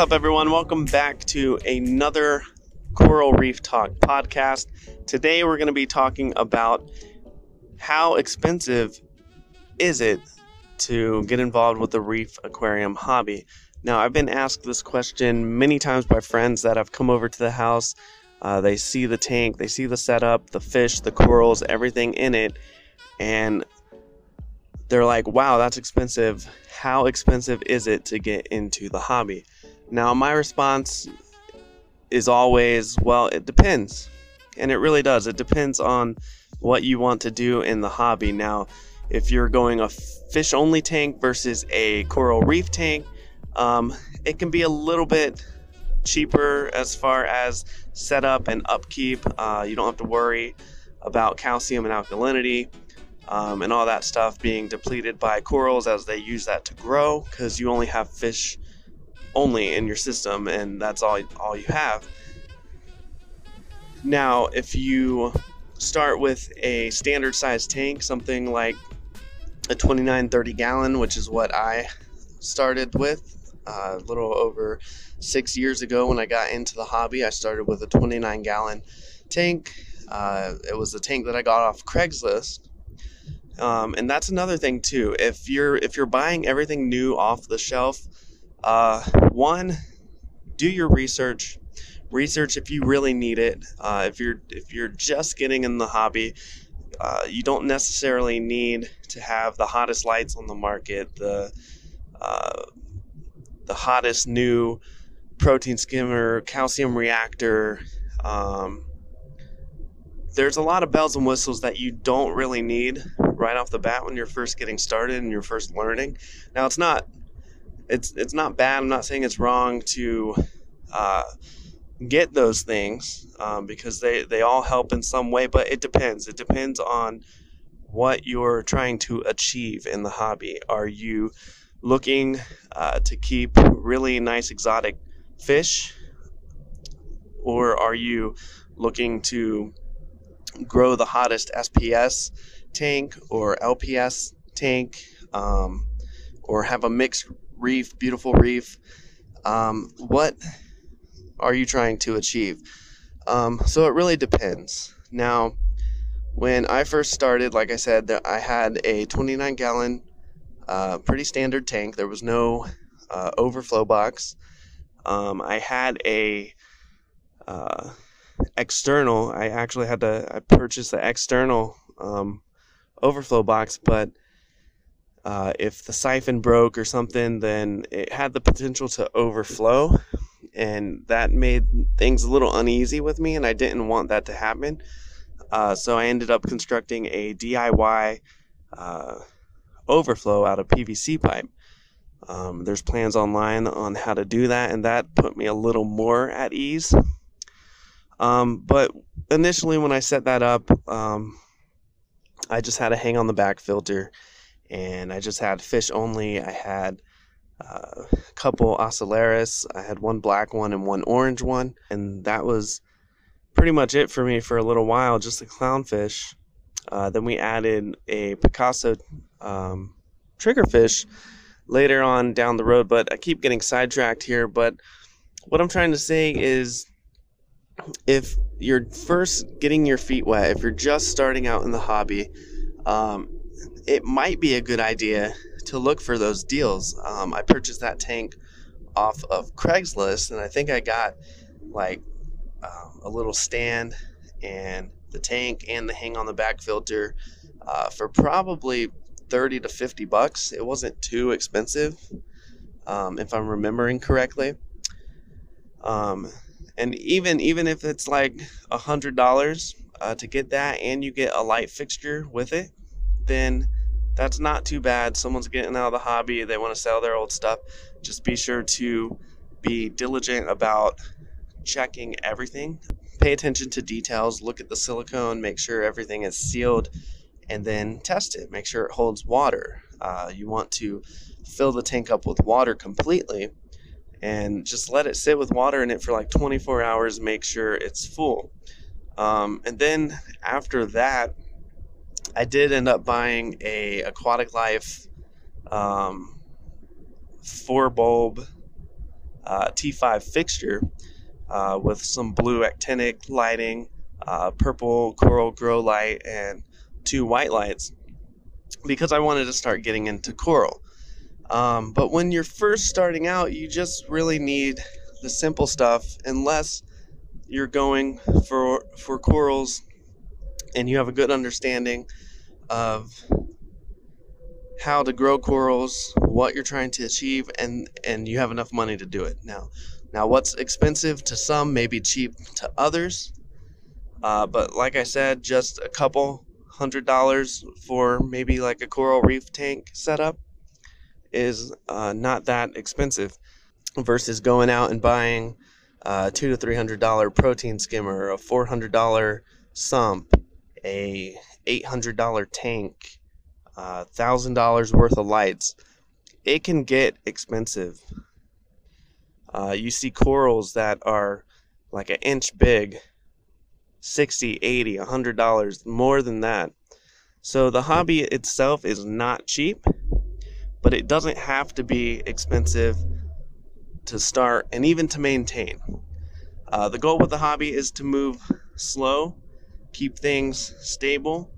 Up, everyone? Welcome back to another Coral Reef Talk podcast. Today, we're going to be talking about how expensive is it to get involved with the reef aquarium hobby. Now, I've been asked this question many times by friends that have come over to the house. Uh, they see the tank, they see the setup, the fish, the corals, everything in it, and they're like, wow, that's expensive. How expensive is it to get into the hobby? Now, my response is always, well, it depends. And it really does. It depends on what you want to do in the hobby. Now, if you're going a fish only tank versus a coral reef tank, um, it can be a little bit cheaper as far as setup and upkeep. Uh, you don't have to worry about calcium and alkalinity um, and all that stuff being depleted by corals as they use that to grow because you only have fish only in your system and that's all all you have. Now, if you start with a standard size tank, something like a 29 30 gallon, which is what I started with uh, a little over six years ago when I got into the hobby. I started with a 29 gallon tank. Uh, it was a tank that I got off Craigslist. Um, and that's another thing too. If you're if you're buying everything new off the shelf, uh, one, do your research. Research if you really need it. Uh, if you're if you're just getting in the hobby, uh, you don't necessarily need to have the hottest lights on the market, the uh, the hottest new protein skimmer, calcium reactor. Um, there's a lot of bells and whistles that you don't really need right off the bat when you're first getting started and you're first learning. Now it's not it's it's not bad. I'm not saying it's wrong to uh, get those things um, because they they all help in some way, but it depends. It depends on what you're trying to achieve in the hobby. Are you looking uh, to keep really nice exotic fish, or are you looking to grow the hottest SPS tank or LPS tank, um, or have a mixed reef, beautiful reef. Um, what are you trying to achieve? Um, so it really depends. Now, when I first started, like I said, I had a 29 gallon, uh, pretty standard tank. There was no uh, overflow box. Um, I had a uh, external. I actually had to I purchased the external um, overflow box, but uh, if the siphon broke or something, then it had the potential to overflow, and that made things a little uneasy with me, and I didn't want that to happen. Uh, so I ended up constructing a DIY uh, overflow out of PVC pipe. Um, there's plans online on how to do that, and that put me a little more at ease. Um, but initially, when I set that up, um, I just had a hang on the back filter and I just had fish only. I had uh, a couple ocellaris. I had one black one and one orange one, and that was pretty much it for me for a little while. Just the clownfish. Uh, then we added a Picasso um, triggerfish later on down the road, but I keep getting sidetracked here. But what I'm trying to say is if you're first getting your feet wet, if you're just starting out in the hobby, um, it might be a good idea to look for those deals. Um, I purchased that tank off of Craigslist, and I think I got like um, a little stand and the tank and the hang on the back filter uh, for probably 30 to 50 bucks. It wasn't too expensive, um, if I'm remembering correctly. Um, and even even if it's like a hundred dollars uh, to get that, and you get a light fixture with it, then that's not too bad. Someone's getting out of the hobby, they want to sell their old stuff. Just be sure to be diligent about checking everything. Pay attention to details, look at the silicone, make sure everything is sealed, and then test it. Make sure it holds water. Uh, you want to fill the tank up with water completely and just let it sit with water in it for like 24 hours, make sure it's full. Um, and then after that, I did end up buying a Aquatic Life um, four bulb uh, T5 fixture uh, with some blue actinic lighting, uh, purple coral grow light, and two white lights because I wanted to start getting into coral. Um, but when you're first starting out, you just really need the simple stuff unless you're going for for corals and you have a good understanding of how to grow corals, what you're trying to achieve, and and you have enough money to do it. Now, now what's expensive to some may be cheap to others, uh, but like I said, just a couple hundred dollars for maybe like a coral reef tank setup is uh, not that expensive versus going out and buying a two to three hundred dollar protein skimmer, or a four hundred dollar sump, a eight hundred dollar tank, thousand uh, dollars worth of lights. It can get expensive. Uh, you see corals that are like an inch big 60 80 100 dollars more than that so the hobby itself is not cheap but it doesn't have to be expensive to start and even to maintain. Uh, the goal with the hobby is to move slow, keep things stable.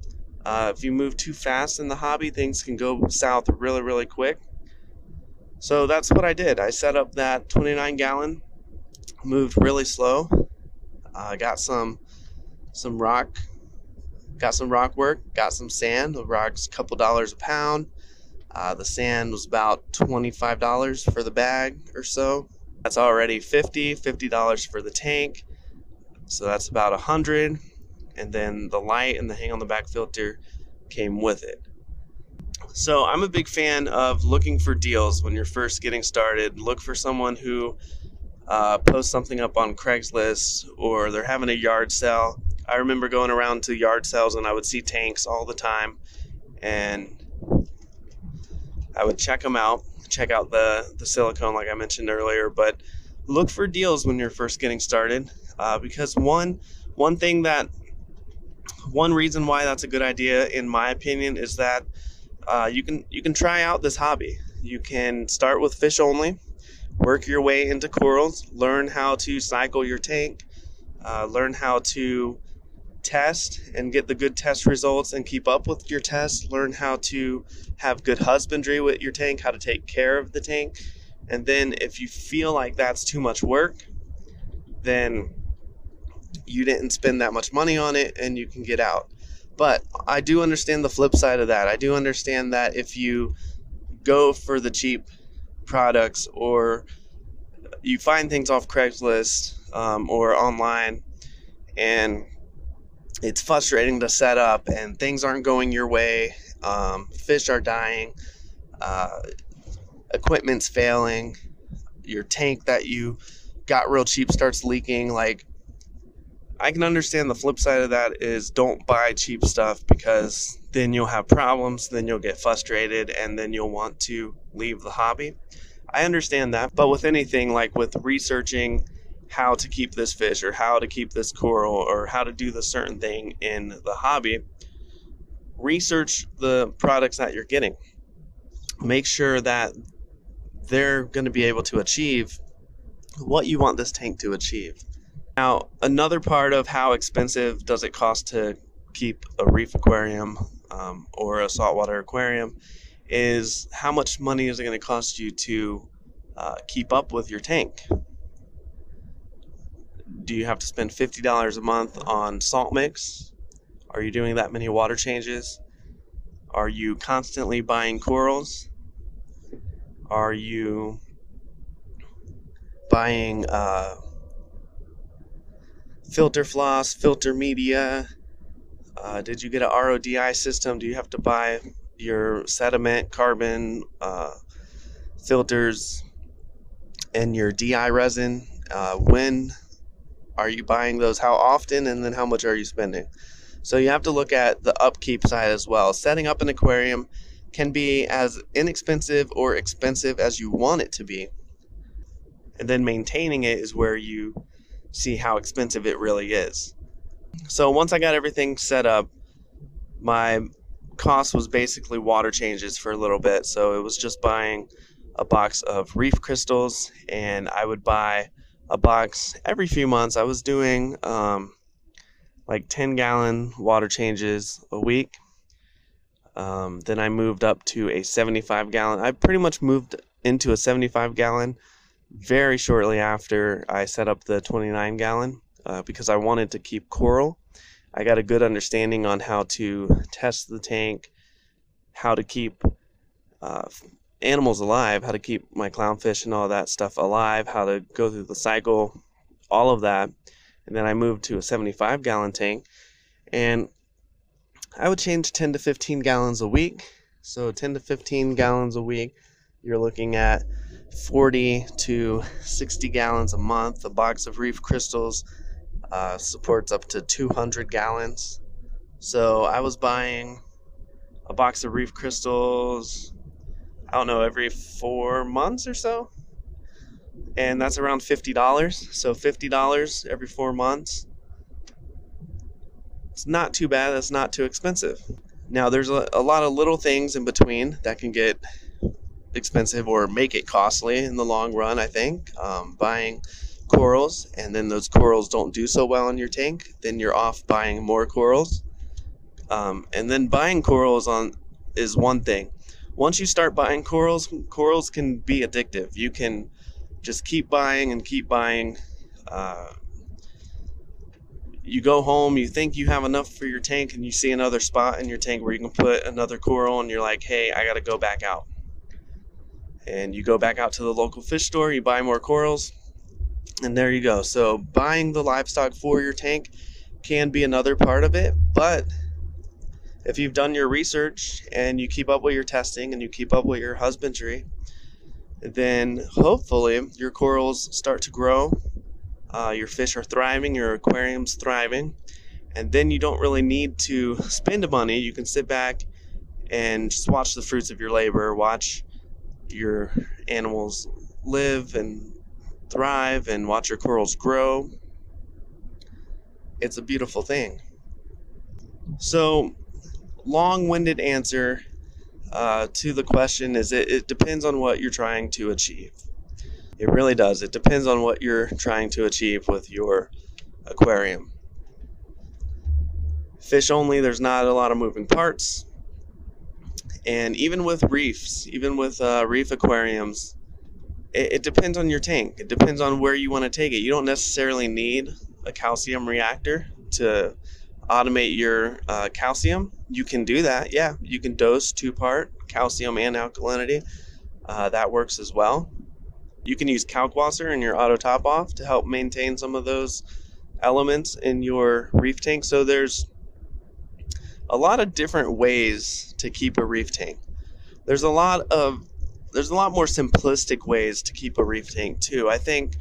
Uh, if you move too fast in the hobby, things can go south really, really quick. So that's what I did. I set up that 29 gallon, moved really slow. I uh, got some some rock, got some rock work, got some sand. The rock's a couple dollars a pound. Uh, the sand was about $25 for the bag or so. That's already 50 $50 for the tank. So that's about 100 And then the light and the hang on the back filter came with it. So I'm a big fan of looking for deals when you're first getting started. Look for someone who uh, posts something up on Craigslist or they're having a yard sale. I remember going around to yard sales and I would see tanks all the time. And I would check them out, check out the the silicone like I mentioned earlier, but look for deals when you're first getting started uh, because one one thing that one reason why that's a good idea in my opinion is that uh, you can you can try out this hobby. You can start with fish only, work your way into corals, learn how to cycle your tank, uh, learn how to test and get the good test results and keep up with your tests. Learn how to have good husbandry with your tank, how to take care of the tank. And then if you feel like that's too much work, then you didn't spend that much money on it and you can get out. But I do understand the flip side of that. I do understand that if you go for the cheap products or you find things off Craigslist um, or online and it's frustrating to set up and things aren't going your way. Um, fish are dying, uh, equipment's failing, your tank that you got real cheap starts leaking. Like, I can understand the flip side of that is don't buy cheap stuff because then you'll have problems, then you'll get frustrated, and then you'll want to leave the hobby. I understand that, but with anything like with researching how to keep this fish or how to keep this coral or how to do the certain thing in the hobby, research the products that you're getting. Make sure that they're going to be able to achieve what you want this tank to achieve. Now, another part of how expensive does it cost to keep a reef aquarium um, or a saltwater aquarium is how much money is it going to cost you to uh, keep up with your tank? do you have to spend $50 a month on salt mix? Are you doing that many water changes? Are you constantly buying corals? Are you buying uh, filter floss, filter media? Uh, did you get an RODI system? Do you have to buy your sediment, carbon uh, filters, and your DI resin? Uh, when are you buying those? How often? And then how much are you spending? So you have to look at the upkeep side as well. Setting up an aquarium can be as inexpensive or expensive as you want it to be. And then maintaining it is where you see how expensive it really is. So once I got everything set up, my cost was basically water changes for a little bit. So it was just buying a box of reef crystals, and I would buy a box every few months. I was doing um, like 10 gallon water changes a week. Um, then I moved up to a 75 gallon. I pretty much moved into a 75 gallon very shortly after I set up the 29 gallon uh, because I wanted to keep coral. I got a good understanding on how to test the tank, how to keep uh, animals alive, how to keep my clownfish and all that stuff alive, how to go through the cycle, all of that. And then I moved to a 75 gallon tank and I would change 10 to 15 gallons a week. So 10 to 15 gallons a week, you're looking at 40 to 60 gallons a month. A box of reef crystals uh, supports up to 200 gallons. So I was buying a box of reef crystals, I don't know, every four months or so. And that's around $50. So $50 every four months. It's not too bad. That's not too expensive. Now, there's a, a lot of little things in between that can get expensive or make it costly in the long run, I think. Um, buying corals and then those corals don't do so well in your tank, then you're off buying more corals. Um, and then buying corals on is one thing. Once you start buying corals, corals can be addictive. You can just keep buying and keep buying. Uh, you go home, you think you have enough for your tank, and you see another spot in your tank where you can put another coral, and you're like, hey, I got to go back out. And you go back out to the local fish store, you buy more corals, and there you go. So buying the livestock for your tank can be another part of it, but if you've done your research and you keep up with your testing and you keep up with your husbandry, then hopefully your corals start to grow. Uh, your fish are thriving, your aquarium's thriving, and then you don't really need to spend money. You can sit back and just watch the fruits of your labor, watch your animals live and thrive and watch your corals grow. It's a beautiful thing. So, long winded answer uh, to the question is it, it depends on what you're trying to achieve. It really does. It depends on what you're trying to achieve with your aquarium. Fish only, there's not a lot of moving parts. And even with reefs, even with uh, reef aquariums, it, it depends on your tank. It depends on where you want to take it. You don't necessarily need a calcium reactor to automate your uh, calcium. You can do that. Yeah, you can dose two part calcium and alkalinity. Uh, that works as well. You can use Kalkwasser in your auto top off to help maintain some of those elements in your reef tank. So there's a lot of different ways to keep a reef tank. There's a lot of there's a lot more simplistic ways to keep a reef tank too. I think,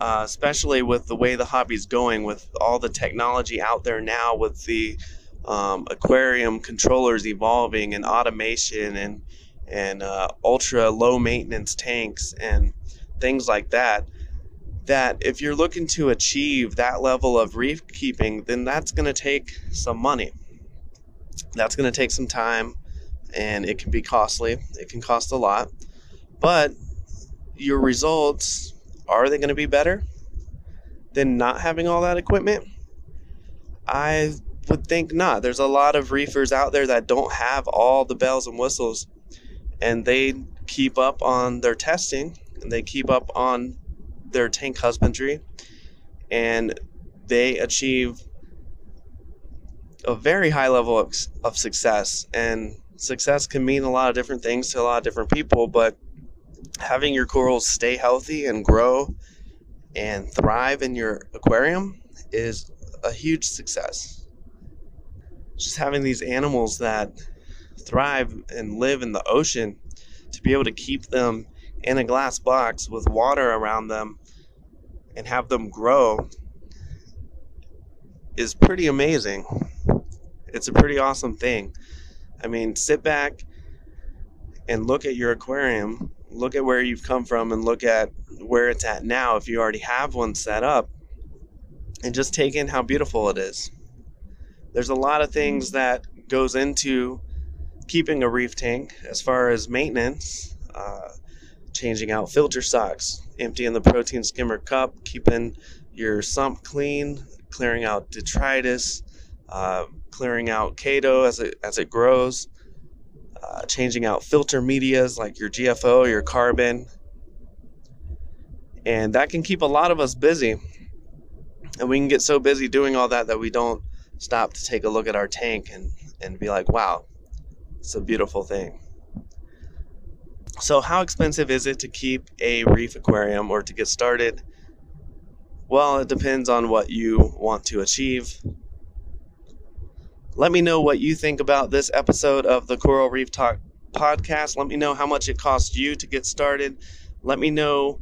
uh, especially with the way the hobby's going, with all the technology out there now, with the um, aquarium controllers evolving and automation and and uh, ultra low maintenance tanks and things like that. That if you're looking to achieve that level of reef keeping, then that's going to take some money. That's going to take some time and it can be costly. It can cost a lot. But your results are they going to be better than not having all that equipment? I would think not. There's a lot of reefers out there that don't have all the bells and whistles and they keep up on their testing and they keep up on their tank husbandry and they achieve a very high level of, of success and success can mean a lot of different things to a lot of different people, but having your corals stay healthy and grow and thrive in your aquarium is a huge success. Just having these animals that thrive and live in the ocean to be able to keep them in a glass box with water around them and have them grow is pretty amazing. It's a pretty awesome thing. I mean, sit back and look at your aquarium, look at where you've come from, and look at where it's at now if you already have one set up, and just take in how beautiful it is. There's a lot of things that goes into keeping a reef tank as far as maintenance. Uh, changing out filter socks, emptying the protein skimmer cup, keeping your sump clean, clearing out detritus, uh, clearing out chaeto as it as it grows, uh, changing out filter medias like your GFO, your carbon, and that can keep a lot of us busy. And we can get so busy doing all that that we don't stop to take a look at our tank and, and be like, wow, it's a beautiful thing. So, how expensive is it to keep a reef aquarium or to get started? Well, it depends on what you want to achieve. Let me know what you think about this episode of the Coral Reef Talk podcast. Let me know how much it costs you to get started. Let me know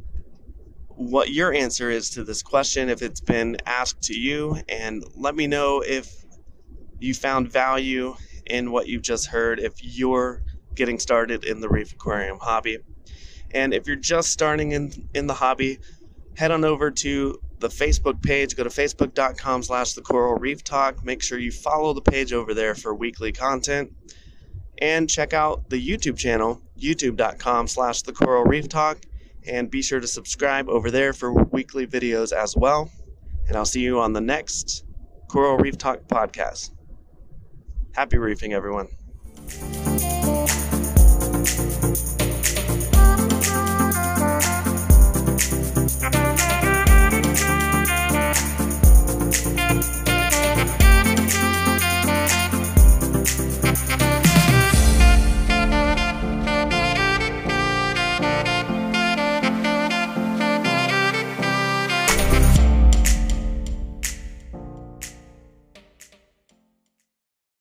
what your answer is to this question if it's been asked to you, and let me know if you found value in what you've just heard if you're getting started in the reef aquarium hobby. And if you're just starting in, in the hobby, head on over to the Facebook page. Go to facebook.com slash the coral reef talk. Make sure you follow the page over there for weekly content. And check out the YouTube channel, youtube.com slash the coral reef talk. And be sure to subscribe over there for weekly videos as well. And I'll see you on the next Coral Reef Talk podcast. Happy reefing, everyone.